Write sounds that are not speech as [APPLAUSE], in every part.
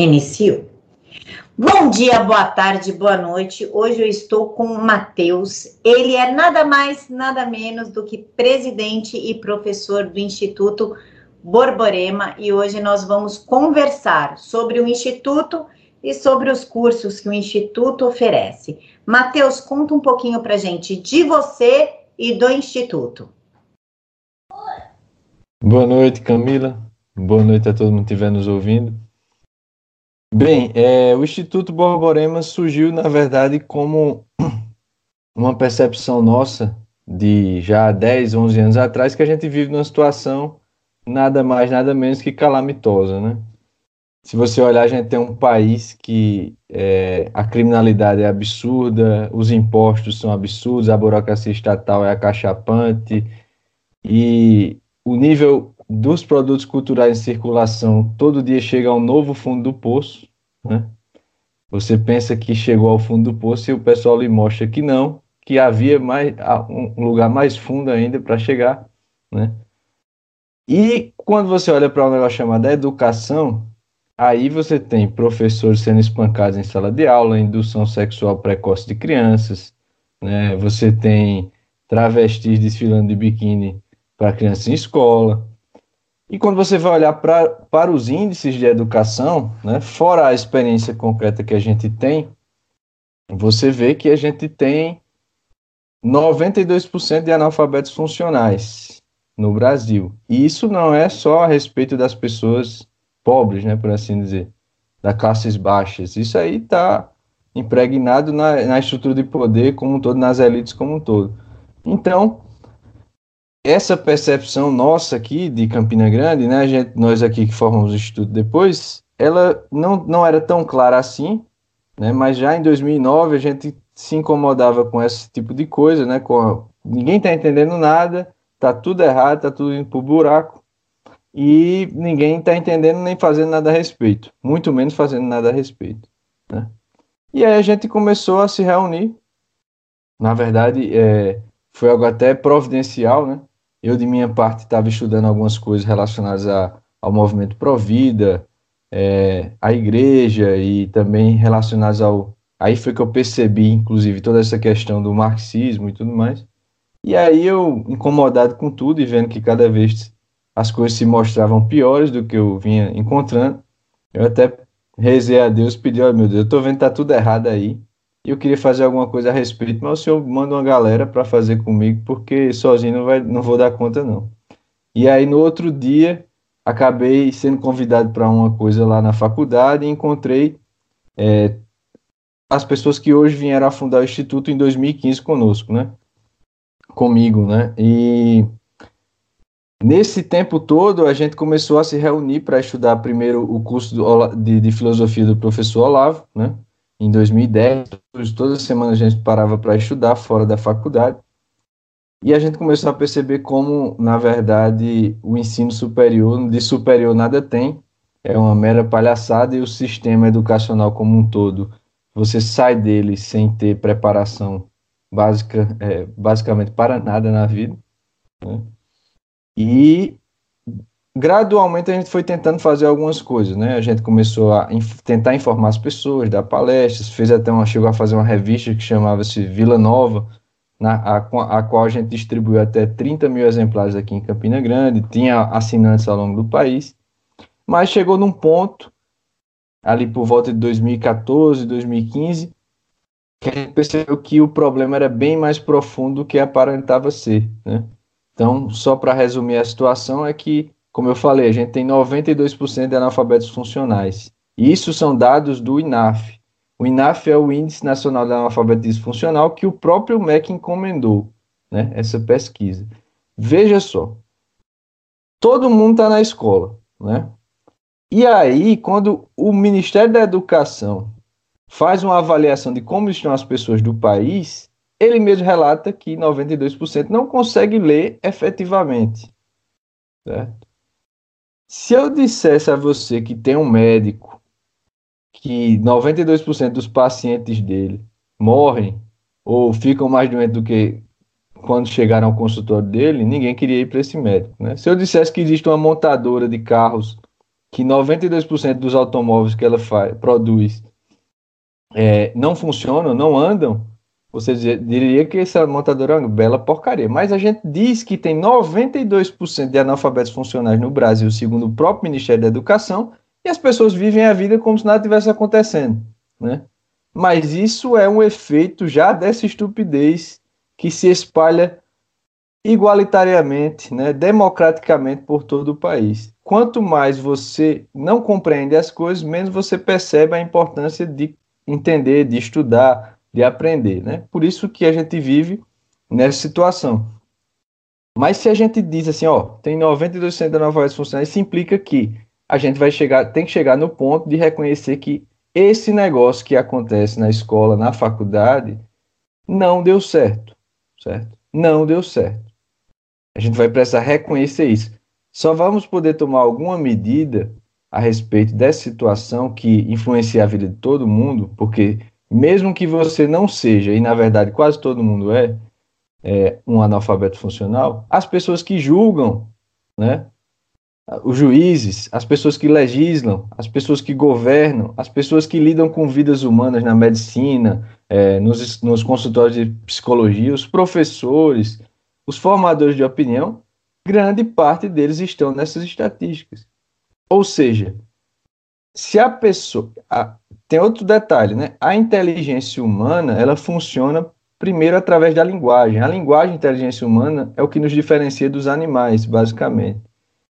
Inicio. Bom dia, boa tarde, boa noite. Hoje eu estou com o Matheus. Ele é nada mais, nada menos do que presidente e professor do Instituto Borborema e hoje nós vamos conversar sobre o Instituto e sobre os cursos que o Instituto oferece. Matheus, conta um pouquinho para gente de você e do Instituto. Boa noite, Camila. Boa noite a todo mundo que estiver nos ouvindo. Bem, é, o Instituto Borborema surgiu, na verdade, como [CLEARS THROAT] uma percepção nossa de já 10, 11 anos atrás, que a gente vive numa situação nada mais, nada menos que calamitosa, né? Se você olhar, a gente tem um país que é, a criminalidade é absurda, os impostos são absurdos, a burocracia estatal é acachapante e o nível dos produtos culturais em circulação, todo dia chega um novo fundo do poço, né? Você pensa que chegou ao fundo do poço e o pessoal lhe mostra que não, que havia mais um lugar mais fundo ainda para chegar, né? E quando você olha para um negócio chamado educação, aí você tem professores sendo espancados em sala de aula, indução sexual precoce de crianças, né? Você tem travestis desfilando de biquíni para crianças em escola, e quando você vai olhar pra, para os índices de educação, né, fora a experiência concreta que a gente tem, você vê que a gente tem 92% de analfabetos funcionais no Brasil. E isso não é só a respeito das pessoas pobres, né, por assim dizer, das classes baixas. Isso aí está impregnado na, na estrutura de poder como um todo, nas elites como um todo. Então, essa percepção nossa aqui de Campina Grande, né, gente, nós aqui que formamos o Instituto depois, ela não, não era tão clara assim, né, mas já em 2009 a gente se incomodava com esse tipo de coisa, né, com ninguém está entendendo nada, tá tudo errado, tá tudo indo pro buraco, e ninguém está entendendo nem fazendo nada a respeito, muito menos fazendo nada a respeito, né. E aí a gente começou a se reunir, na verdade, é, foi algo até providencial, né, eu, de minha parte, estava estudando algumas coisas relacionadas a, ao movimento Provida, é, à igreja e também relacionadas ao. Aí foi que eu percebi, inclusive, toda essa questão do marxismo e tudo mais. E aí eu, incomodado com tudo e vendo que cada vez as coisas se mostravam piores do que eu vinha encontrando, eu até rezei a Deus, pedi, oh, meu Deus, eu tô vendo que tá tudo errado aí, e eu queria fazer alguma coisa a respeito, mas o senhor manda uma galera para fazer comigo, porque sozinho não, vai, não vou dar conta, não. E aí, no outro dia, acabei sendo convidado para uma coisa lá na faculdade e encontrei é, as pessoas que hoje vieram a fundar o Instituto em 2015 conosco, né? Comigo, né? E nesse tempo todo, a gente começou a se reunir para estudar primeiro o curso de, de filosofia do professor Olavo, né? Em 2010, toda semana a gente parava para estudar fora da faculdade. E a gente começou a perceber como, na verdade, o ensino superior, de superior nada tem, é uma mera palhaçada e o sistema educacional como um todo, você sai dele sem ter preparação básica, é, basicamente para nada na vida. Né? E gradualmente a gente foi tentando fazer algumas coisas, né? A gente começou a inf tentar informar as pessoas, dar palestras, fez até uma, chegou a fazer uma revista que chamava-se Vila Nova, na, a, a, qual a gente distribuiu até 30 mil exemplares aqui em Campina Grande, tinha assinantes ao longo do país, mas chegou num ponto, ali por volta de 2014, 2015, que a gente percebeu que o problema era bem mais profundo do que aparentava ser, né? Então, só para resumir a situação, é que como eu falei, a gente tem 92% de analfabetos funcionais. E isso são dados do INAF. O INAF é o Índice Nacional de Analfabetismo Funcional que o próprio MEC encomendou, né, essa pesquisa. Veja só, todo mundo está na escola, né? E aí, quando o Ministério da Educação faz uma avaliação de como estão as pessoas do país, ele mesmo relata que 92% não consegue ler efetivamente. Certo? Se eu dissesse a você que tem um médico que 92% dos pacientes dele morrem ou ficam mais doentes do que quando chegaram ao consultório dele, ninguém queria ir para esse médico. Né? Se eu dissesse que existe uma montadora de carros que 92% dos automóveis que ela faz, produz é, não funcionam, não andam, você diria que essa montadora é uma bela porcaria. Mas a gente diz que tem 92% de analfabetos funcionais no Brasil, segundo o próprio Ministério da Educação, e as pessoas vivem a vida como se nada tivesse acontecendo, né? Mas isso é um efeito já dessa estupidez que se espalha igualitariamente, né, democraticamente por todo o país. Quanto mais você não compreende as coisas, menos você percebe a importância de entender, de estudar, de aprender, né? Por isso que a gente vive nessa situação. Mas se a gente diz assim, ó, tem 92% da nova funcionais, isso implica que a gente vai chegar, tem que chegar no ponto de reconhecer que esse negócio que acontece na escola, na faculdade, não deu certo, certo? Não deu certo. A gente vai precisar reconhecer isso. Só vamos poder tomar alguma medida a respeito dessa situação que influencia a vida de todo mundo, porque mesmo que você não seja, e na verdade quase todo mundo é, é um analfabeto funcional, as pessoas que julgam, né, os juízes, as pessoas que legislam, as pessoas que governam, as pessoas que lidam com vidas humanas na medicina, é, nos, nos consultórios de psicologia, os professores, os formadores de opinião, grande parte deles estão nessas estatísticas. Ou seja, se a pessoa. Tem outro detalhe, né? A inteligência humana ela funciona primeiro através da linguagem. A linguagem inteligência humana é o que nos diferencia dos animais, basicamente.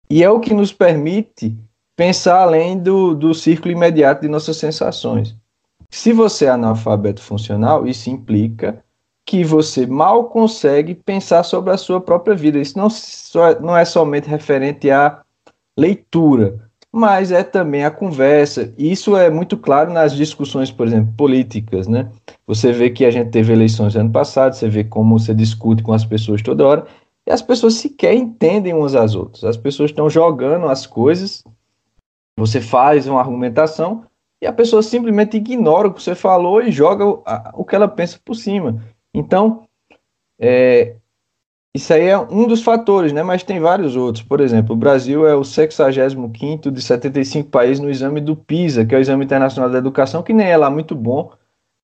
E é o que nos permite pensar além do, do círculo imediato de nossas sensações. Se você é analfabeto funcional, isso implica que você mal consegue pensar sobre a sua própria vida. Isso não, só, não é somente referente à leitura, mas é também a conversa. Isso é muito claro nas discussões, por exemplo, políticas, né? Você vê que a gente teve eleições ano passado, você vê como você discute com as pessoas toda hora, e as pessoas sequer entendem umas às outras. As pessoas estão jogando as coisas, você faz uma argumentação, e a pessoa simplesmente ignora o que você falou e joga o que ela pensa por cima. Então, é, isso aí é um dos fatores, né? Mas tem vários outros. Por exemplo, o Brasil é o 65 de 75 países no exame do PISA, que é o Exame Internacional da Educação, que nem é lá muito bom,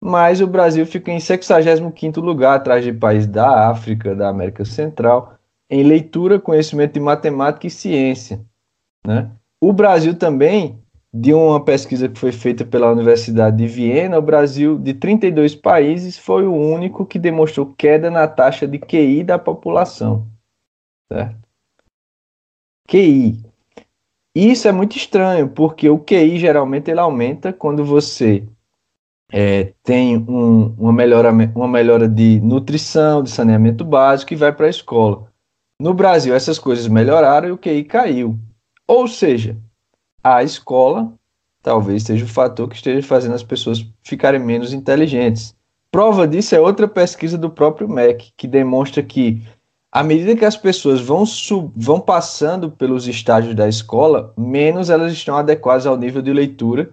mas o Brasil fica em 65 lugar, atrás de países da África, da América Central, em leitura, conhecimento de matemática e ciência, né? O Brasil também de uma pesquisa que foi feita pela Universidade de Viena, o Brasil, de 32 países, foi o único que demonstrou queda na taxa de QI da população. Certo? QI. Isso é muito estranho, porque o QI geralmente ele aumenta quando você é, tem um, uma, melhora, uma melhora de nutrição, de saneamento básico e vai para a escola. No Brasil, essas coisas melhoraram e o QI caiu. Ou seja, a escola talvez seja o fator que esteja fazendo as pessoas ficarem menos inteligentes. Prova disso é outra pesquisa do próprio MEC, que demonstra que, à medida que as pessoas vão, vão passando pelos estágios da escola, menos elas estão adequadas ao nível de leitura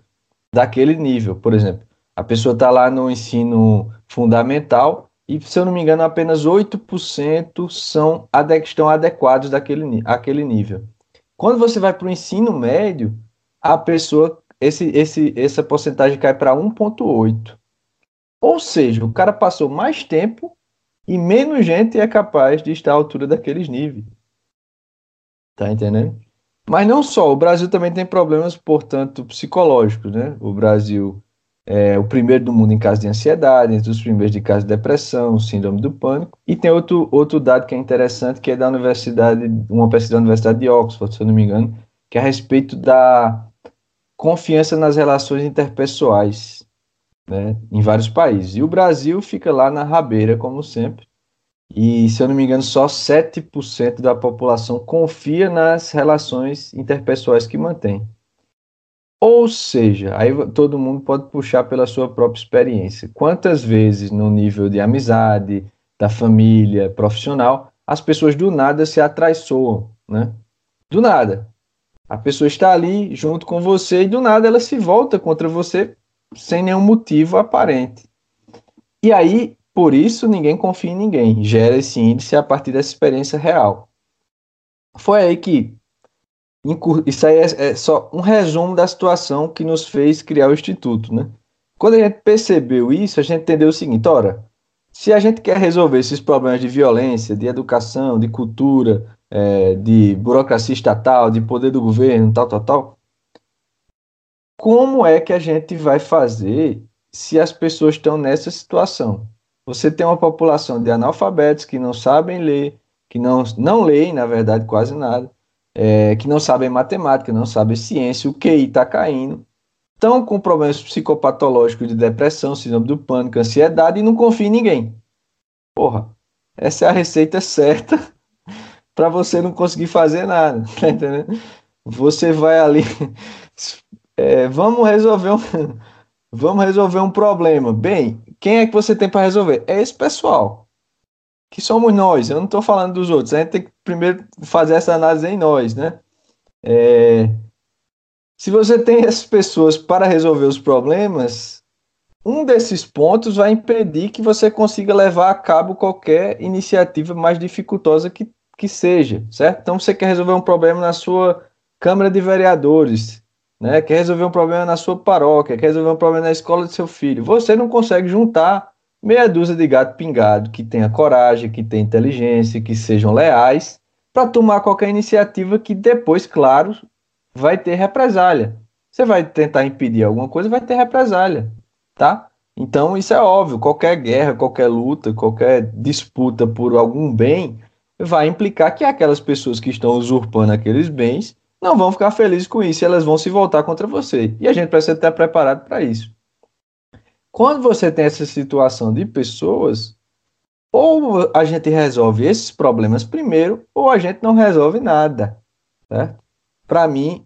daquele nível. Por exemplo, a pessoa está lá no ensino fundamental e, se eu não me engano, apenas 8% são, estão adequados daquele àquele nível. Quando você vai para o ensino médio, a pessoa, esse, esse, essa porcentagem cai para 1,8. Ou seja, o cara passou mais tempo e menos gente é capaz de estar à altura daqueles níveis. Tá entendendo? Mas não só, o Brasil também tem problemas, portanto, psicológicos, né? O Brasil é o primeiro do mundo em caso de ansiedade, entre os primeiros de caso de depressão, síndrome do pânico. E tem outro, outro dado que é interessante, que é da universidade, uma pesquisa da Universidade de Oxford, se eu não me engano, que é a respeito da confiança nas relações interpessoais né, em vários países. E o Brasil fica lá na rabeira, como sempre. E, se eu não me engano, só 7% da população confia nas relações interpessoais que mantém. Ou seja, aí todo mundo pode puxar pela sua própria experiência. Quantas vezes, no nível de amizade, da família, profissional, as pessoas do nada se atraiçoam, né? Do nada. A pessoa está ali junto com você e do nada ela se volta contra você sem nenhum motivo aparente. E aí, por isso, ninguém confia em ninguém. Gera esse índice a partir dessa experiência real. Foi aí que Isso aí é, é, só um resumo da situação que nos fez criar o Instituto, né? Quando a gente percebeu isso, a gente entendeu o seguinte: ora, se a gente quer resolver esses problemas de violência, de educação, de cultura, é, de burocracia estatal, de poder do governo, tal, tal, tal, como é que a gente vai fazer se as pessoas estão nessa situação? Você tem uma população de analfabetos que não sabem ler, que não, não leem, na verdade, quase nada, é, que não sabem matemática, não sabem ciência, o QI está caindo, estão com problemas psicopatológicos de depressão, síndrome do pânico, ansiedade e não confia em ninguém. Porra, essa é a receita certa [LAUGHS] para você não conseguir fazer nada, [LAUGHS] tá entendendo? Você vai ali, [LAUGHS] é, vamos resolver um, vamos resolver um problema. Bem, quem é que você tem para resolver? É esse pessoal que somos nós. Eu não estou falando dos outros. A gente tem que primeiro fazer essa análise em nós, né? É, se você tem essas pessoas para resolver os problemas, um desses pontos vai impedir que você consiga levar a cabo qualquer iniciativa mais dificultosa que, que seja, certo? Então você quer resolver um problema na sua Câmara de Vereadores, né? quer resolver um problema na sua paróquia, quer resolver um problema na escola do seu filho. Você não consegue juntar meia dúzia de gato pingado que tenha coragem, que tenha inteligência, que sejam leais, para tomar qualquer iniciativa que depois, claro, vai ter represália. Você vai tentar impedir alguma coisa, vai ter represália, tá? Então isso é óbvio, qualquer guerra, qualquer luta, qualquer disputa por algum bem vai implicar que aquelas pessoas que estão usurpando aqueles bens não vão ficar felizes com isso, elas vão se voltar contra você. E a gente precisa estar preparado para isso. Quando você tem essa situação de pessoas, ou a gente resolve esses problemas primeiro, ou a gente não resolve nada. Para mim,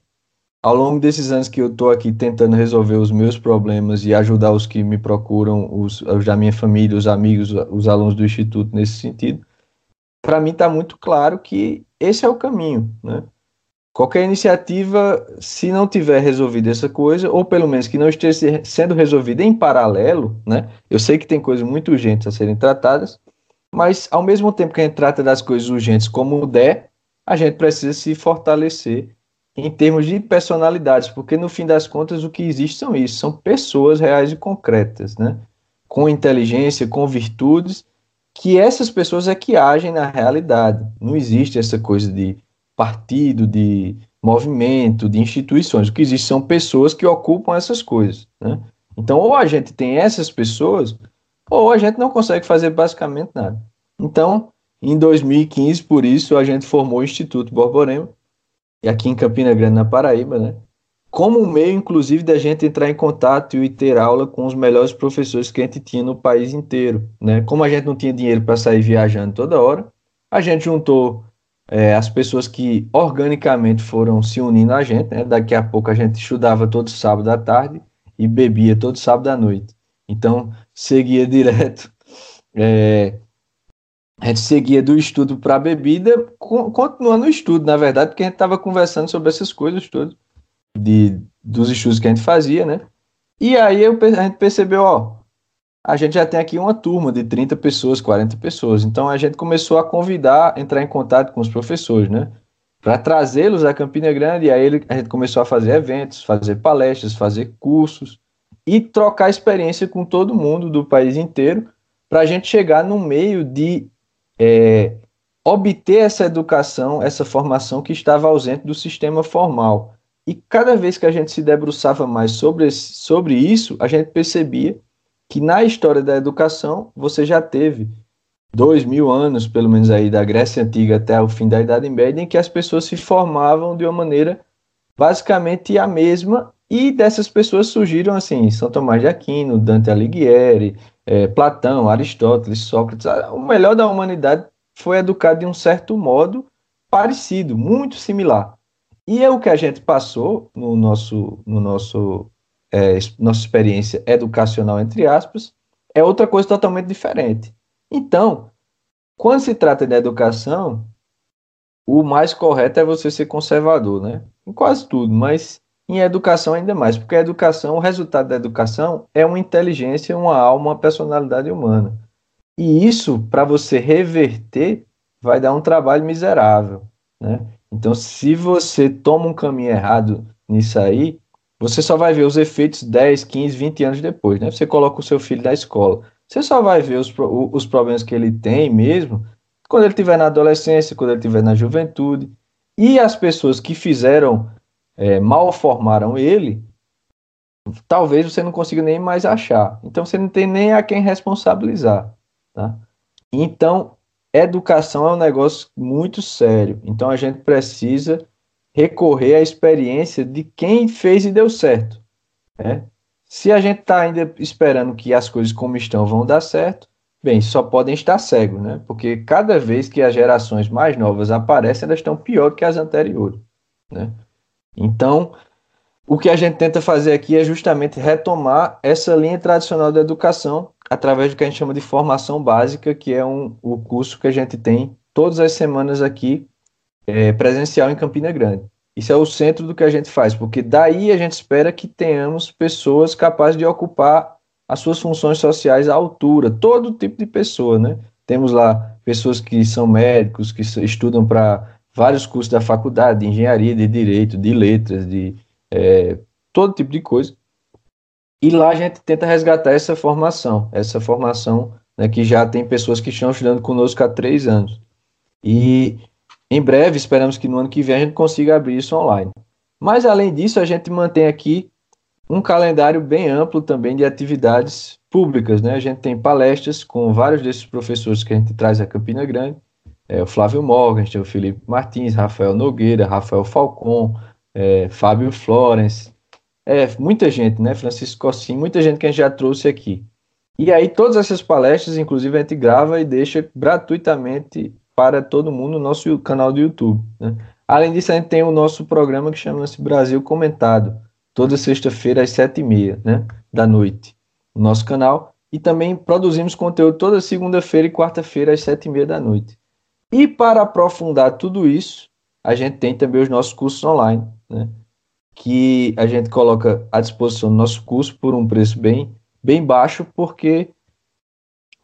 ao longo desses anos que eu estou aqui tentando resolver os meus problemas e ajudar os que me procuram, os, os da minha família, os amigos, os alunos do Instituto nesse sentido, para mim está muito claro que esse é o caminho. Né? Qualquer iniciativa, se não tiver resolvido essa coisa, ou pelo menos que não esteja sendo resolvida em paralelo, né? Eu sei que tem coisas muito urgentes a serem tratadas, mas ao mesmo tempo que a gente trata das coisas urgentes como der, a gente precisa se fortalecer em termos de personalidades, porque no fim das contas o que existe são isso, são pessoas reais e concretas, né? Com inteligência, com virtudes, que essas pessoas é que agem na realidade. Não existe essa coisa de partido, de movimento, de instituições. O que existe são pessoas que ocupam essas coisas. Né? Então, ou a gente tem essas pessoas, ou a gente não consegue fazer basicamente nada. Então, em 2015, por isso, a gente formou o Instituto Borborema, e aqui em Campina Grande, na Paraíba, né? como um meio, inclusive, da gente entrar em contato e ter aula com os melhores professores que a gente tinha no país inteiro. Né? Como a gente não tinha dinheiro para sair viajando toda hora, a gente juntou é, as pessoas que organicamente foram se unindo a gente, né? daqui a pouco a gente estudava todo sábado à tarde e bebia todo sábado à noite. Então, seguia [LAUGHS] direto. É, a gente seguia do estudo para a bebida, continuando o estudo, na verdade, porque a gente estava conversando sobre essas coisas todas, de, dos estudos que a gente fazia, né? E aí a gente percebeu, ó, a gente já tem aqui uma turma de 30 pessoas, 40 pessoas. Então a gente começou a convidar, entrar em contato com os professores, né? Para trazê-los a Campina Grande. E aí a gente começou a fazer eventos, fazer palestras, fazer cursos e trocar experiência com todo mundo do país inteiro para a gente chegar no meio de é, obter essa educação, essa formação que estava ausente do sistema formal. E cada vez que a gente se debruçava mais sobre, sobre isso, a gente percebia que na história da educação você já teve dois mil anos, pelo menos aí, da Grécia Antiga até o fim da Idade Média, em que as pessoas se formavam de uma maneira basicamente a mesma, e dessas pessoas surgiram, assim, São Tomás de Aquino, Dante Alighieri, é, Platão, Aristóteles, Sócrates, o melhor da humanidade foi educado de um certo modo parecido, muito similar. E é o que a gente passou no nosso, no nosso é, nossa experiência educacional, entre aspas, é outra coisa totalmente diferente. Então, quando se trata de educação, o mais correto é você ser conservador, né? Em quase tudo, mas em educação ainda mais, porque a educação, o resultado da educação é uma inteligência, uma alma, uma personalidade humana. E isso, para você reverter, vai dar um trabalho miserável, né? Então, se você toma um caminho errado nisso aí, você só vai ver os efeitos 10, 15, 20 anos depois, né? Você coloca o seu filho da escola, você só vai ver os, os problemas que ele tem mesmo quando ele estiver na adolescência, quando ele estiver na juventude. E as pessoas que fizeram, é, mal formaram ele, talvez você não consiga nem mais achar. Então você não tem nem a quem responsabilizar. Tá? Então, educação é um negócio muito sério. Então a gente precisa recorrer à experiência de quem fez e deu certo. Né? Se a gente está ainda esperando que as coisas como estão vão dar certo, bem, só podem estar cegos, né? Porque cada vez que as gerações mais novas aparecem, elas estão pior que as anteriores, né? Então, o que a gente tenta fazer aqui é justamente retomar essa linha tradicional da educação através do que a gente chama de formação básica, que é um, o curso que a gente tem todas as semanas aqui é, presencial em Campina Grande. Isso é o centro do que a gente faz, porque daí a gente espera que tenhamos pessoas capazes de ocupar as suas funções sociais à altura, todo tipo de pessoa, né? Temos lá pessoas que são médicos, que estudam para vários cursos da faculdade, de engenharia, de direito, de letras, de é, todo tipo de coisa. E lá a gente tenta resgatar essa formação, essa formação né, que já tem pessoas que estão estudando conosco há três anos. E em breve, esperamos que no ano que vem a gente consiga abrir isso online. Mas além disso, a gente mantém aqui um calendário bem amplo também de atividades públicas, né? A gente tem palestras com vários desses professores que a gente traz a Campina Grande, é, o Flávio Morgan, o Felipe Martins, Rafael Nogueira, Rafael Falcon, é, Fábio Florence, é, muita gente, né? Francisco Cossim, muita gente que a gente já trouxe aqui. E aí todas essas palestras, inclusive, a gente grava e deixa gratuitamente para todo mundo no nosso canal do YouTube. Né? Além disso, a gente tem o nosso programa que chama-se Brasil Comentado, toda sexta-feira às sete e meia né, da noite, no nosso canal. E também produzimos conteúdo toda segunda-feira e quarta-feira às sete e meia da noite. E para aprofundar tudo isso, a gente tem também os nossos cursos online, né, que a gente coloca à disposição do nosso curso por um preço bem, bem baixo, porque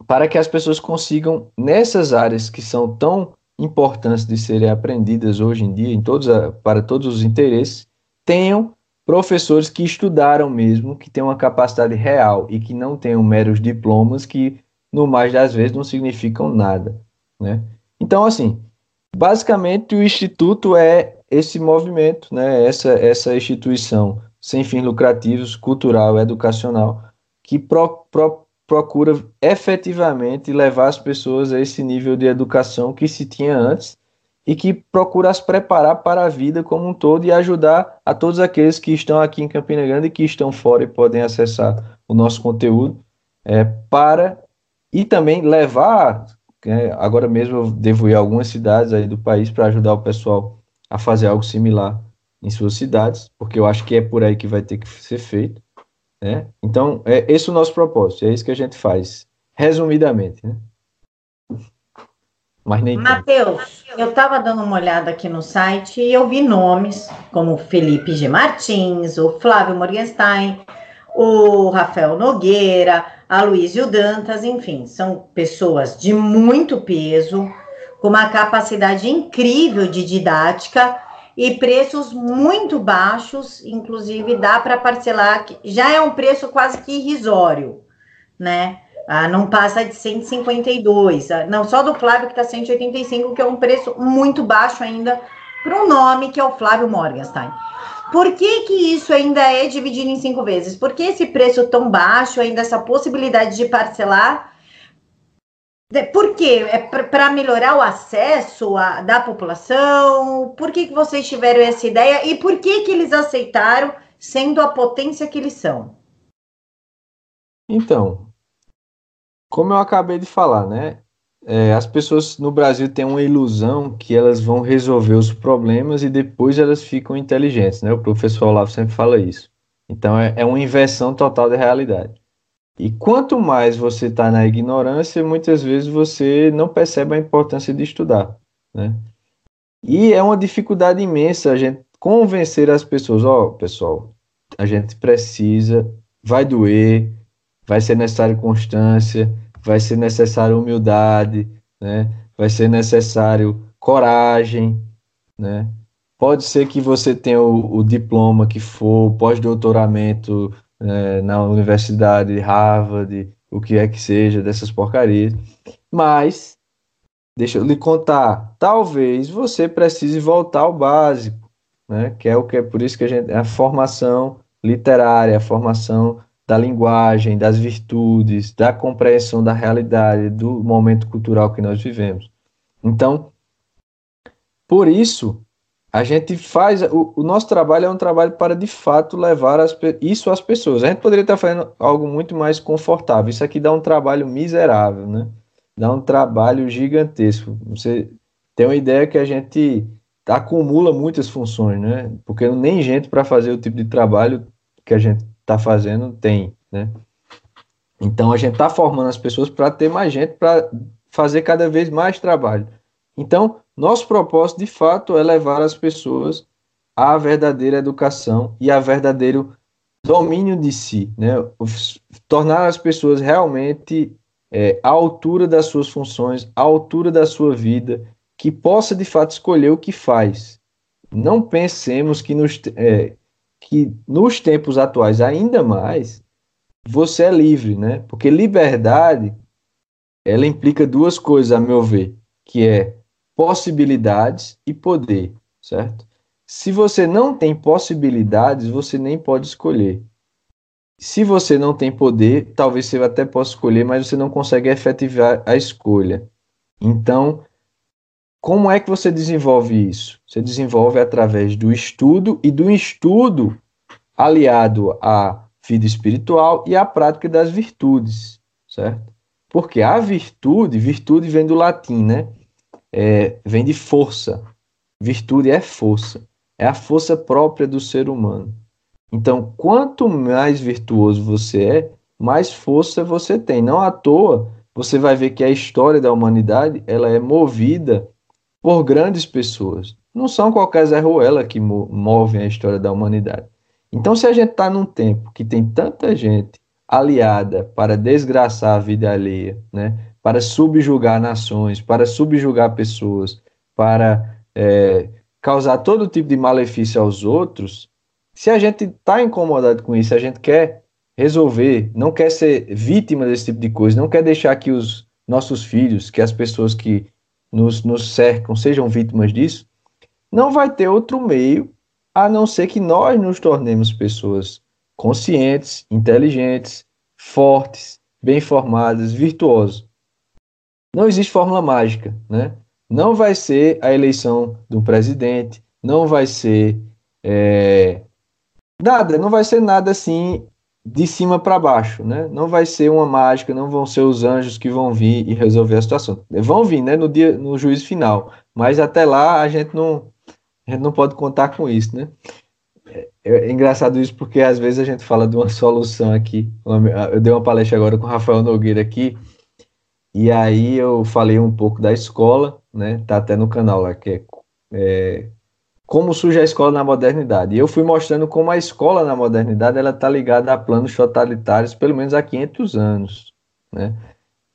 para que as pessoas consigam, nessas áreas que são tão importantes de serem aprendidas hoje em dia, em todos a, para todos os interesses, tenham professores que estudaram mesmo, que tenham uma capacidade real e que não tenham meros diplomas que, no mais das vezes, não significam nada. Né? Então, assim, basicamente o Instituto é esse movimento, né, essa, essa instituição sem fins lucrativos, cultural, educacional, que pro, pro, procura efetivamente levar as pessoas a esse nível de educação que se tinha antes e que procura as preparar para a vida como um todo e ajudar a todos aqueles que estão aqui em Campina Grande e que estão fora e podem acessar o nosso conteúdo é, para e também levar é, agora mesmo eu devo ir a algumas cidades aí do país para ajudar o pessoal a fazer algo similar em suas cidades, porque eu acho que é por aí que vai ter que ser feito. Né? Então, é esse o nosso propósito, é isso que a gente faz, resumidamente. Né? Mas nem Matheus, eu estava dando uma olhada aqui no site e eu vi nomes como Felipe G. Martins, o Flávio Morgenstein, o Rafael Nogueira, a Luísio Dantas, enfim, são pessoas de muito peso, com uma capacidade incrível de didática e preços muito baixos, inclusive dá para parcelar, já é um preço quase que irrisório, né? Ah, não passa de 152, ah, não só do Flávio que está 185, que é um preço muito baixo ainda para um nome que é o Flávio Morgenstein. Por que, que isso ainda é dividido em cinco vezes? Por que esse preço tão baixo, ainda essa possibilidade de parcelar por quê? É para melhorar o acesso a, da população? Por que, que vocês tiveram essa ideia? E por que, que eles aceitaram, sendo a potência que eles são? Então, como eu acabei de falar, né? É, as pessoas no Brasil têm uma ilusão que elas vão resolver os problemas e depois elas ficam inteligentes, né? O professor Olavo sempre fala isso. Então, é, é uma inversão total da realidade. E quanto mais você está na ignorância, muitas vezes você não percebe a importância de estudar, né? E é uma dificuldade imensa a gente convencer as pessoas, ó, oh, pessoal, a gente precisa, vai doer, vai ser necessário constância, vai ser necessário humildade, né? Vai ser necessário coragem, né? Pode ser que você tenha o, o diploma que for, pós-doutoramento é, na Universidade Harvard, o que é que seja, dessas porcarias. Mas, deixa eu lhe contar, talvez você precise voltar ao básico, né? Que é o que é por isso que a gente. A formação literária, a formação da linguagem, das virtudes, da compreensão da realidade, do momento cultural que nós vivemos. Então, por isso, a gente faz. O, o, nosso trabalho é um trabalho para de fato levar as, isso às pessoas. A gente poderia estar fazendo algo muito mais confortável. Isso aqui dá um trabalho miserável, né? Dá um trabalho gigantesco. Você tem uma ideia que a gente acumula muitas funções, né? Porque nem gente para fazer o tipo de trabalho que a gente está fazendo tem, né? Então a gente está formando as pessoas para ter mais gente para fazer cada vez mais trabalho. Então, nosso propósito, de fato, é levar as pessoas à verdadeira educação e a verdadeiro domínio de si, né? tornar as pessoas realmente é, à altura das suas funções, à altura da sua vida, que possa de fato escolher o que faz. Não pensemos que nos, é, que nos tempos atuais, ainda mais, você é livre, né? Porque liberdade ela implica duas coisas, a meu ver, que é possibilidades e poder, certo? Se você não tem possibilidades, você nem pode escolher. Se você não tem poder, talvez você até possa escolher, mas você não consegue efetivar a escolha. Então, como é que você desenvolve isso? Você desenvolve através do estudo e do estudo aliado à vida espiritual e à prática das virtudes, certo? Porque a virtude, virtude vem do latim, né? É, vem de força. Virtude é força. É a força própria do ser humano. Então, quanto mais virtuoso você é, mais força você tem. Não à toa, você vai ver que a história da humanidade ela é movida por grandes pessoas. Não são qualquer Zé Ruela que movem a história da humanidade. Então, se a gente está num tempo que tem tanta gente aliada para desgraçar a vida alheia, né? Para subjugar nações, para subjugar pessoas, para é, causar todo tipo de malefício aos outros, se a gente está incomodado com isso, a gente quer resolver, não quer ser vítima desse tipo de coisa, não quer deixar que os nossos filhos, que as pessoas que nos, nos cercam sejam vítimas disso, não vai ter outro meio a não ser que nós nos tornemos pessoas conscientes, inteligentes, fortes, bem formadas, virtuosas. Não existe fórmula mágica, né? Não vai ser a eleição de um presidente, não vai ser é, nada, não vai ser nada assim de cima para baixo, né? Não vai ser uma mágica, não vão ser os anjos que vão vir e resolver a situação. Vão vir, né, no dia no juízo final, mas até lá a gente não a gente não pode contar com isso, né? É, é engraçado isso porque às vezes a gente fala de uma solução aqui. Eu dei uma palestra agora com o Rafael Nogueira aqui e aí eu falei um pouco da escola, né? Tá até no canal lá, que é, é como surge a escola na modernidade. E eu fui mostrando como a escola na modernidade ela está ligada a planos totalitários pelo menos há 500 anos, né?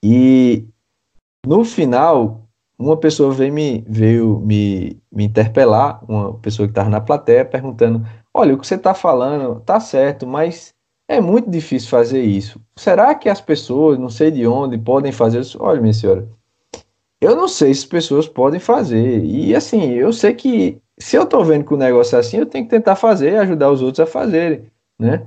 E no final, uma pessoa veio me, veio me, me interpelar, uma pessoa que estava na plateia, perguntando: Olha, o que você está falando tá certo, mas é muito difícil fazer isso. Será que as pessoas, não sei de onde, podem fazer isso? Olha, minha senhora, eu não sei se as pessoas podem fazer. E assim, eu sei que se eu estou vendo que o negócio é assim, eu tenho que tentar fazer e ajudar os outros a fazerem, né?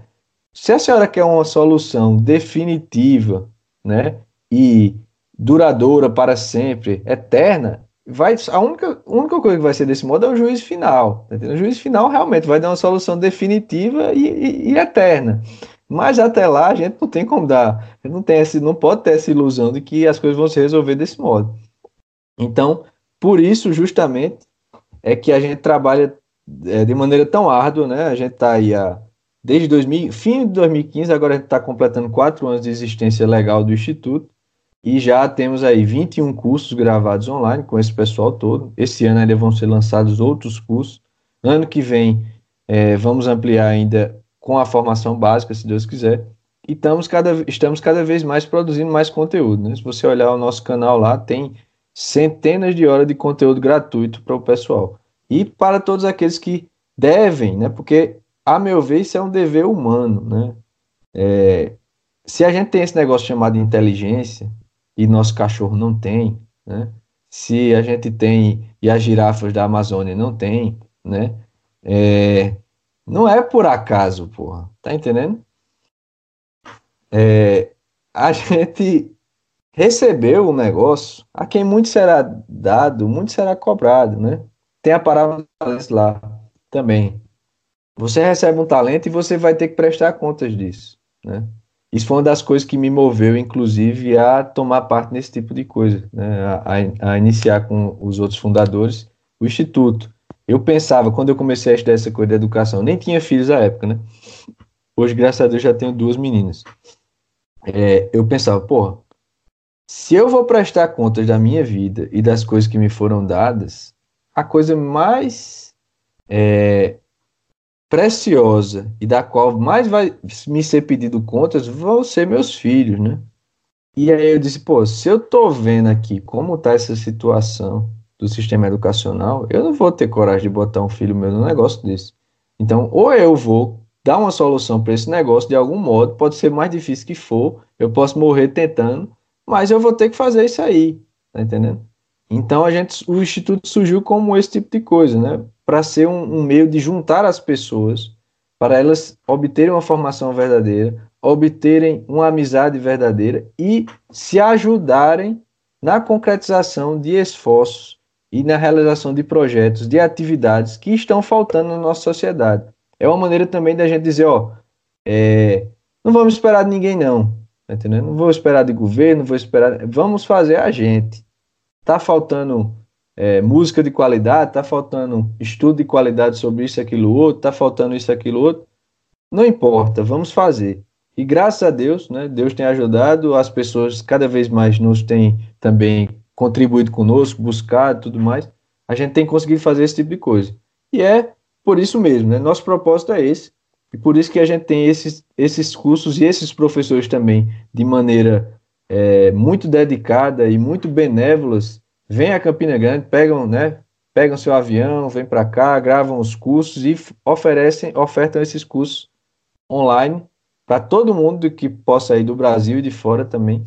Se a senhora quer uma solução definitiva, né, e duradoura para sempre, eterna, vai a única, única coisa que vai ser desse modo é o juiz final. Tá o juiz final realmente vai dar uma solução definitiva e, e, e, eterna. Mas até lá a gente não tem como dar, não tem esse, não pode ter essa ilusão de que as coisas vão se resolver desse modo. Então, por isso justamente é que a gente trabalha é, de maneira tão árdua, né? A gente está aí a, desde 2000, fim de 2015, agora a gente está completando quatro anos de existência legal do Instituto e já temos aí 21 cursos gravados online com esse pessoal todo. Esse ano ainda vão ser lançados outros cursos. Ano que vem é, vamos ampliar ainda com a formação básica, se Deus quiser. E estamos cada, estamos cada vez mais produzindo mais conteúdo. Né? Se você olhar o nosso canal lá, tem centenas de horas de conteúdo gratuito para o pessoal. e para todos aqueles que devem, né? Porque, a meu ver, isso é um dever humano, né? É, se a gente tem esse negócio chamado inteligência e nosso cachorro não tem, né? Se a gente tem e as girafas da Amazônia não tem, né? É, não é por acaso, porra. Tá entendendo? É, a [LAUGHS] gente recebeu o negócio, a quem muito será dado, muito será cobrado, né? Tem a palavra lá também. Você recebe um talento e você vai ter que prestar contas disso, né? Isso foi uma das coisas que me moveu, inclusive, a tomar parte nesse tipo de coisa, né? a, a iniciar com os outros fundadores o Instituto. Eu pensava, quando eu comecei a estudar essa coisa de educação, nem tinha filhos à época, né? Hoje, graças a Deus, já tenho duas meninas. É, eu pensava, porra, se eu vou prestar contas da minha vida e das coisas que me foram dadas, a coisa mais é, preciosa e da qual mais vai me ser pedido contas vão ser meus filhos, né? E aí eu disse, pô, se eu tô vendo aqui como tá essa situação do sistema educacional, eu não vou ter coragem de botar um filho meu num negócio desse. Então, ou eu vou dar uma solução para esse negócio de algum modo, pode ser mais difícil que for, eu posso morrer tentando, mas eu vou ter que fazer isso aí, tá entendendo? Então a gente, o instituto surgiu como esse tipo de coisa, né? Para ser um, um, meio de juntar as pessoas, para elas obterem uma formação verdadeira, obterem uma amizade verdadeira e se ajudarem na concretização de esforços e na realização de projetos, de atividades que estão faltando na nossa sociedade. É uma maneira também da gente dizer, ó, é, não vamos esperar de ninguém não, tá? Não vou esperar de governo, vou esperar, vamos fazer a gente. Tá faltando é, música de qualidade, tá faltando estudo de qualidade sobre isso, aquilo, outro, tá faltando isso, aquilo, outro. Não importa, vamos fazer. E graças a Deus, né, Deus tem ajudado, as pessoas cada vez mais nos têm também contribuído conosco, buscado tudo mais. A gente tem conseguido fazer esse tipo de coisa. E é por isso mesmo, né? Nosso propósito é esse. E por isso que a gente tem esses, esses cursos e esses professores também, de maneira é, muito dedicada e muito benévolas, vêm a Campina Grande, pegam, né? Pegam seu avião, vêm para cá, gravam os cursos e oferecem, ofertam esses cursos online para todo mundo que possa ir do Brasil e de fora também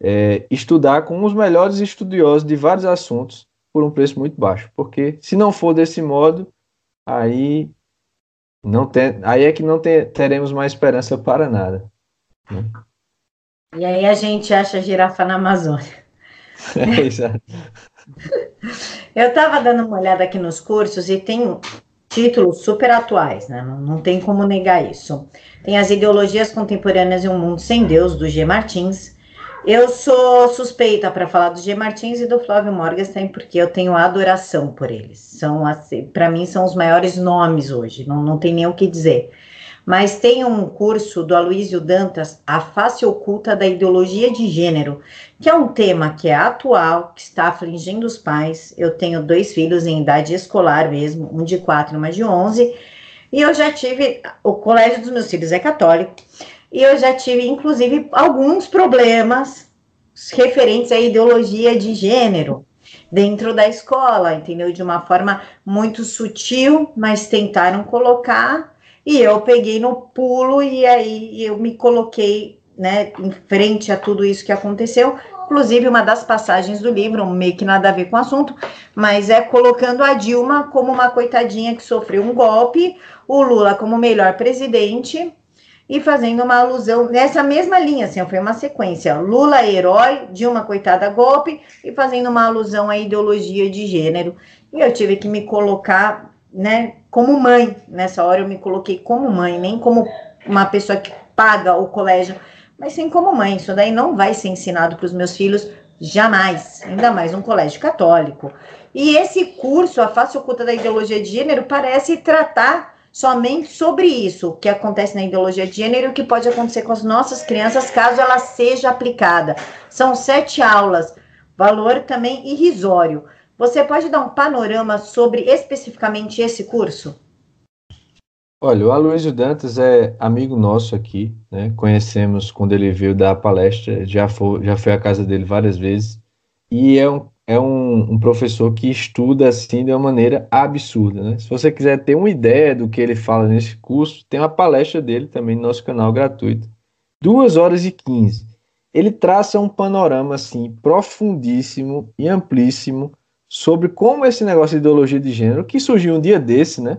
é, estudar com os melhores estudiosos de vários assuntos por um preço muito baixo. Porque se não for desse modo, aí não tem, aí é que não teremos mais esperança para nada. Né? E aí a gente acha girafa na Amazônia. [LAUGHS] É, [LAUGHS] exato. Eu estava dando uma olhada aqui nos cursos e tem títulos super atuais, né? Não, não tem como negar isso. Tem as ideologias contemporâneas em um mundo sem Deus, do G. Martins. Eu sou suspeita para falar do G. Martins e do Flávio Morgenstern, porque eu tenho adoração por eles. São, assim, para mim, são os maiores nomes hoje, não, não tem nem o que dizer. Mas tem um curso do Aloysio Dantas, A Face Oculta da Ideologia de Gênero, que é um tema que é atual, que está afligindo os pais. Eu tenho dois filhos em idade escolar mesmo, um de quatro e uma de onze, e eu já tive, o colégio dos meus filhos é católico, e eu já tive, inclusive, alguns problemas referentes à ideologia de gênero dentro da escola, entendeu? De uma forma muito sutil, mas tentaram colocar e eu peguei no pulo e aí eu me coloquei, né, em frente a tudo isso que aconteceu. Inclusive, uma das passagens do livro, meio que nada a ver com o assunto, mas é colocando a Dilma como uma coitadinha que sofreu um golpe, o Lula como melhor presidente e fazendo uma alusão nessa mesma linha, assim, foi uma sequência. Lula herói, Dilma coitada golpe e fazendo uma alusão à ideologia de gênero. E eu tive que me colocar, né, como mãe. Nessa hora eu me coloquei como mãe, nem como uma pessoa que paga o colégio, mas sim como mãe. Isso daí não vai ser ensinado para os meus filhos jamais, ainda mais um colégio católico. E esse curso, a face oculta da ideologia de gênero, parece tratar somente sobre isso, que acontece na ideologia de gênero e o que pode acontecer com as nossas crianças caso ela seja aplicada. São sete aulas, valor também irrisório. Você pode dar um panorama sobre especificamente esse curso? Olha, o Aloysio Dantas é amigo nosso aqui, né? Conhecemos quando ele veio dar palestra, já foi, já foi à casa dele várias vezes. E é um, é um, um, professor que estuda assim de uma maneira absurda. Né? Se você quiser ter uma ideia do que ele fala nesse curso, tem uma palestra dele também no nosso canal gratuito. Duas horas e quinze. Ele traça um panorama assim profundíssimo e amplíssimo sobre como esse negócio de ideologia de gênero, que surgiu um dia desse, né?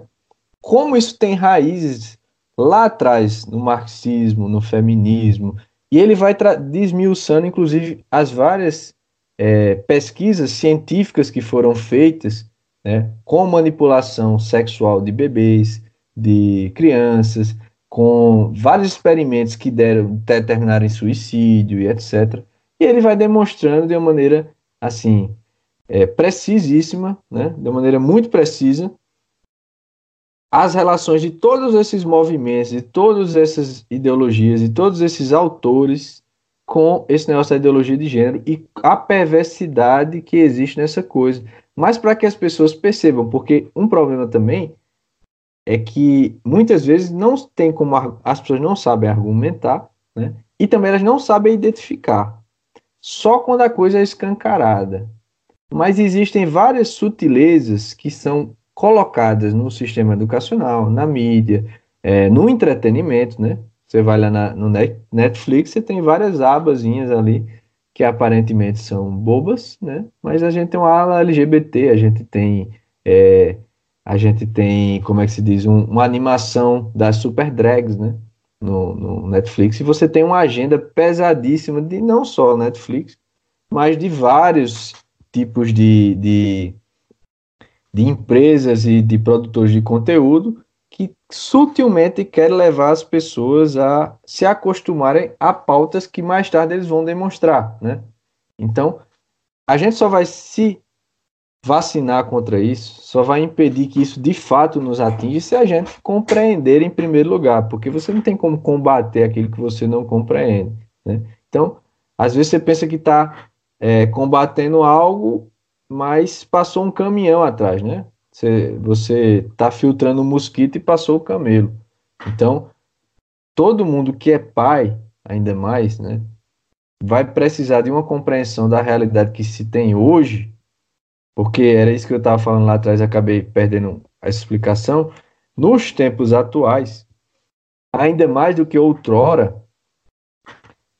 Como isso tem raízes lá atrás no marxismo, no feminismo, e ele vai desmiuçando, inclusive, as várias é, pesquisas científicas que foram feitas né, com manipulação sexual de bebês, de crianças, com vários experimentos que deram determinaram em suicídio e etc. E ele vai demonstrando de uma maneira assim é, precisíssima, né, de maneira muito precisa, as relações de todos esses movimentos, de todas essas ideologias, de todos esses autores com esse negócio da ideologia de gênero e a perversidade que existe nessa coisa. Mas para que as pessoas percebam, porque um problema também é que muitas vezes não tem como as pessoas não sabem argumentar, né? E também elas não sabem identificar. Só quando a coisa é escancarada. Mas existem várias sutilezas que são colocadas no sistema educacional, na mídia, é, no entretenimento, né? Você vai lá na, no Netflix, você tem várias abazinhas ali que aparentemente são bobas, né? Mas a gente tem uma ala LGBT, a gente tem é, a gente tem, como é que se diz, um, uma animação das super drags, né? No, no, Netflix, e você tem uma agenda pesadíssima de não só Netflix, mas de vários tipos de, de, de empresas e de produtores de conteúdo que sutilmente querem levar as pessoas a se acostumarem a pautas que mais tarde eles vão demonstrar, né? Então, a gente só vai se vacinar contra isso, só vai impedir que isso de fato nos atinja se a gente compreender em primeiro lugar, porque você não tem como combater aquilo que você não compreende, né? Então, às vezes você pensa que está é, combatendo algo, mas passou um caminhão atrás, né? Você está filtrando o mosquito e passou o camelo. Então, todo mundo que é pai, ainda mais, né? Vai precisar de uma compreensão da realidade que se tem hoje, porque era isso que eu estava falando lá atrás, acabei perdendo essa explicação. Nos tempos atuais, ainda mais do que outrora,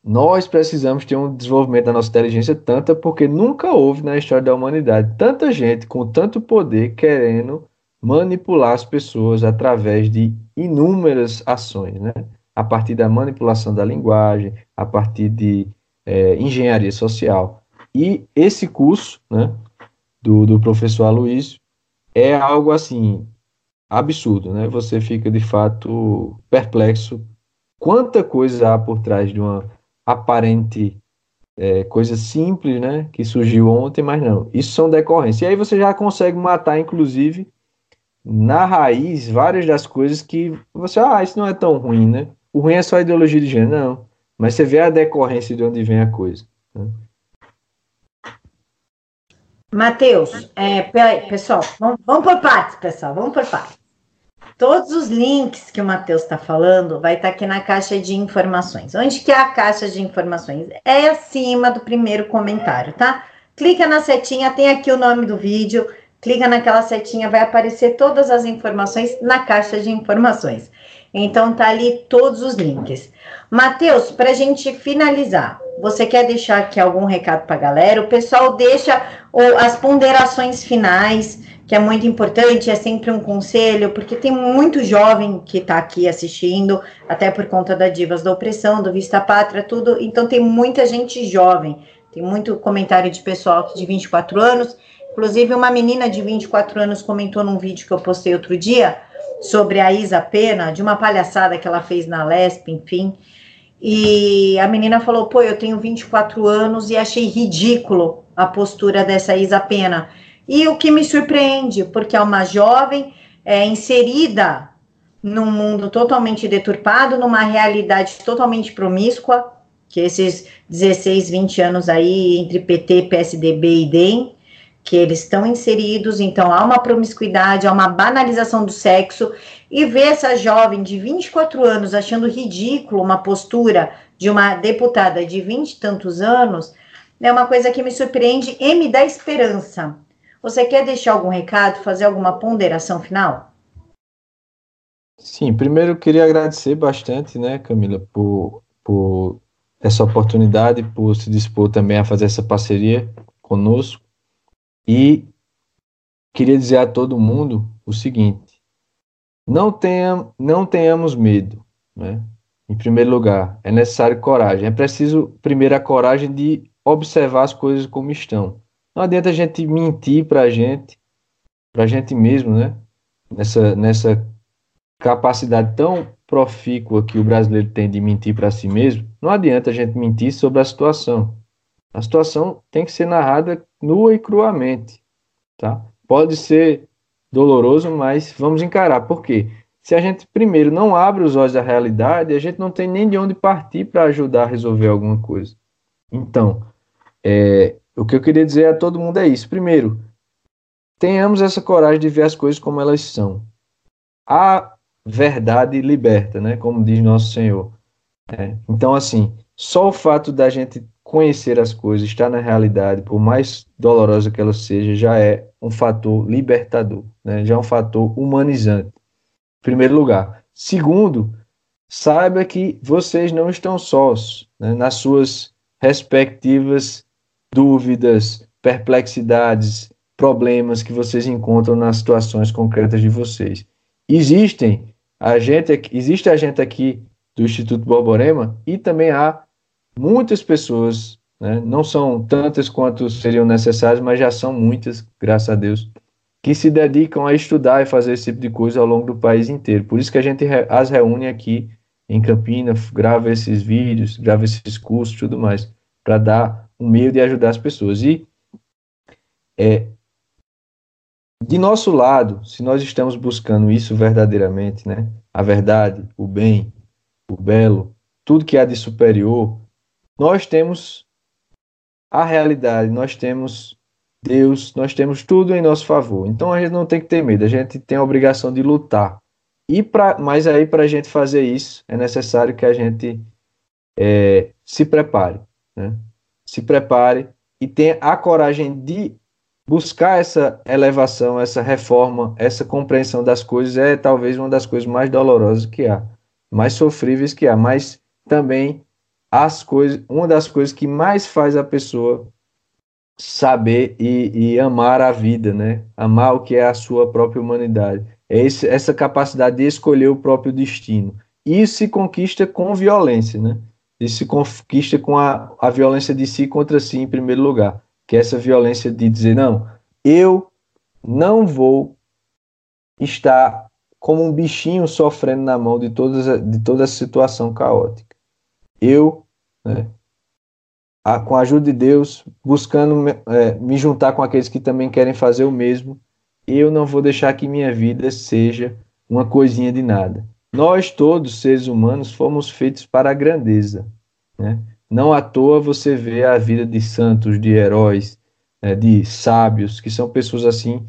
nós precisamos ter um desenvolvimento da nossa inteligência tanta porque nunca houve na história da humanidade tanta gente com tanto poder querendo manipular as pessoas através de inúmeras ações, né? A partir da manipulação da linguagem, a partir de é, engenharia social. E esse curso, né, do, do professor Aloysio, é algo assim absurdo, né? Você fica de fato perplexo quanta coisa há por trás de uma aparente é, coisa simples, né, que surgiu ontem, mas não. Isso são decorrências. E aí você já consegue matar, inclusive, na raiz, várias das coisas que você, ah, isso não é tão ruim, né? O ruim é só ideologia de gênero, não. Mas você vê a decorrência de onde vem a coisa. Né? Matheus, é, pessoal, vamos, vamos por partes, pessoal, vamos por partes. Todos os links que o Matheus está falando vai estar tá aqui na caixa de informações. Onde que é a caixa de informações? É acima do primeiro comentário, tá? Clica na setinha, tem aqui o nome do vídeo, clica naquela setinha, vai aparecer todas as informações na caixa de informações. Então tá ali todos os links. Matheus, para a gente finalizar, você quer deixar aqui algum recado para a galera? O pessoal deixa as ponderações finais que é muito importante, é sempre um conselho, porque tem muito jovem que está aqui assistindo, até por conta da Divas da Opressão, do Vista Pátria, tudo. Então tem muita gente jovem, tem muito comentário de pessoal de 24 anos. Inclusive, uma menina de 24 anos comentou num vídeo que eu postei outro dia sobre a Isa Pena, de uma palhaçada que ela fez na Lesp, enfim. E a menina falou: pô, eu tenho 24 anos e achei ridículo a postura dessa Isa Pena. E o que me surpreende, porque é uma jovem é, inserida num mundo totalmente deturpado, numa realidade totalmente promíscua, que esses 16, 20 anos aí entre PT, PSDB e DEM, que eles estão inseridos, então há uma promiscuidade, há uma banalização do sexo, e ver essa jovem de 24 anos achando ridículo uma postura de uma deputada de 20 e tantos anos, é uma coisa que me surpreende e me dá esperança. Você quer deixar algum recado, fazer alguma ponderação final? Sim, primeiro eu queria agradecer bastante, né, Camila, por, por essa oportunidade, por se dispor também a fazer essa parceria conosco. E queria dizer a todo mundo o seguinte: não, tenha, não tenhamos medo. Né? Em primeiro lugar, é necessário coragem. É preciso, primeiro, a coragem de observar as coisas como estão. Não adianta a gente mentir para a gente, para a gente mesmo, né? Nessa, nessa capacidade tão profícua que o brasileiro tem de mentir para si mesmo, não adianta a gente mentir sobre a situação. A situação tem que ser narrada nua e cruamente, tá? Pode ser doloroso, mas vamos encarar. Por quê? Se a gente primeiro não abre os olhos da realidade, a gente não tem nem de onde partir para ajudar a resolver alguma coisa. Então, é, o que eu queria dizer a todo mundo é isso. Primeiro, tenhamos essa coragem de ver as coisas como elas são. A verdade liberta, né? Como diz nosso Senhor. É, então, assim, só o fato da gente conhecer as coisas, estar na realidade, por mais dolorosa que ela seja, já é um fator libertador, né? já é um fator humanizante. Em primeiro lugar. Segundo, saiba que vocês não estão sós né? nas suas respectivas dúvidas, perplexidades, problemas que vocês encontram nas situações concretas de vocês. Existem a gente, existe a gente aqui do Instituto Borborema e também há muitas pessoas, né, não são tantas quanto seriam necessárias, mas já são muitas, graças a Deus, que se dedicam a estudar e fazer esse tipo de coisa ao longo do país inteiro. Por isso que a gente as reúne aqui em Campinas, grava esses vídeos, grava esses cursos tudo mais, para dar um meio de ajudar as pessoas. E é, de nosso lado, se nós estamos buscando isso verdadeiramente, né, a verdade, o bem, o belo, tudo que há de superior, nós temos a realidade, nós temos Deus, nós temos tudo em nosso favor. Então a gente não tem que ter medo, a gente tem a obrigação de lutar. E pra, mas aí, para a gente fazer isso, é necessário que a gente é, se prepare. Né? Se prepare e tenha a coragem de buscar essa elevação, essa reforma, essa compreensão das coisas é talvez uma das coisas mais dolorosas que há, mais sofríveis que há, mas também as coisas, uma das coisas que mais faz a pessoa saber e, e, amar a vida, né? Amar o que é a sua própria humanidade. É esse, essa capacidade de escolher o próprio destino. Isso se conquista com violência, né? Isso se conquista com a, a violência de si contra si, em primeiro lugar. Que é essa violência de dizer, não, eu não vou estar como um bichinho sofrendo na mão de, todas, de toda essa situação caótica eu, né, a, com a ajuda de Deus, buscando é, me juntar com aqueles que também querem fazer o mesmo, eu não vou deixar que minha vida seja uma coisinha de nada. Nós todos, seres humanos, fomos feitos para a grandeza. Né? Não à toa você vê a vida de santos, de heróis, né, de sábios, que são pessoas assim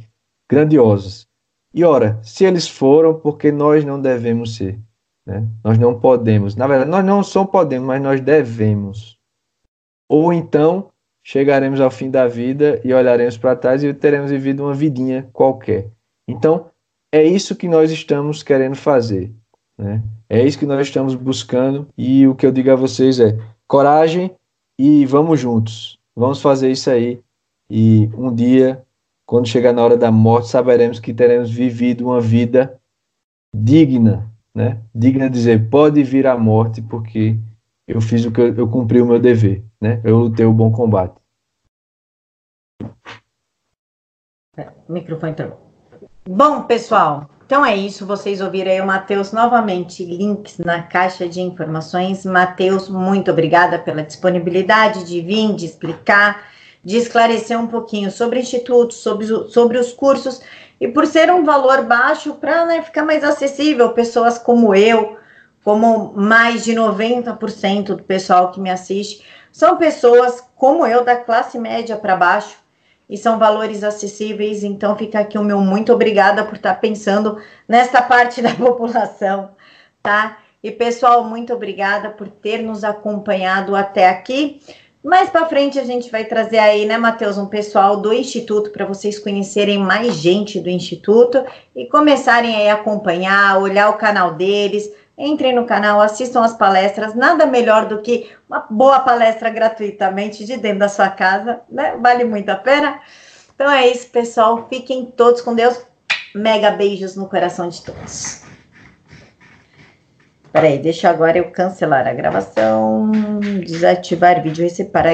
grandiosas. E ora, se eles foram, porque nós não devemos ser? Né? Nós não podemos, na verdade, nós não só podemos, mas nós devemos. Ou então chegaremos ao fim da vida e olharemos para trás e teremos vivido uma vidinha qualquer. Então, é isso que nós estamos querendo fazer. Né? É isso que nós estamos buscando. E o que eu digo a vocês é: coragem e vamos juntos. Vamos fazer isso aí. E um dia, quando chegar na hora da morte, saberemos que teremos vivido uma vida digna né? Digna de dizer, pode vir a morte, porque eu fiz o que eu, eu cumpri o meu dever, né? Eu lutei o bom combate. O microfone entrou. Bom, pessoal, então é isso. Vocês ouviram aí o Matheus novamente. Links na caixa de informações. Matheus, muito obrigada pela disponibilidade de vir, de explicar, de esclarecer um pouquinho sobre o Instituto, sobre, sobre os cursos e por ser um valor baixo, para né, ficar mais acessível, pessoas como eu, como mais de 90% do pessoal que me assiste, são pessoas como eu, da classe média para baixo, e são valores acessíveis. Então, fica aqui o meu muito obrigada por estar pensando nessa parte da [LAUGHS] população, tá? E pessoal, muito obrigada por ter nos acompanhado até aqui. Mais para frente a gente vai trazer aí, né, Matheus, um pessoal do Instituto para vocês conhecerem mais gente do Instituto e começarem aí a acompanhar, olhar o canal deles. Entrem no canal, assistam as palestras. Nada melhor do que uma boa palestra gratuitamente de dentro da sua casa, né? Vale muito a pena. Então é isso, pessoal. Fiquem todos com Deus. Mega beijos no coração de todos. Peraí, deixa agora eu cancelar a gravação, desativar vídeo e separar.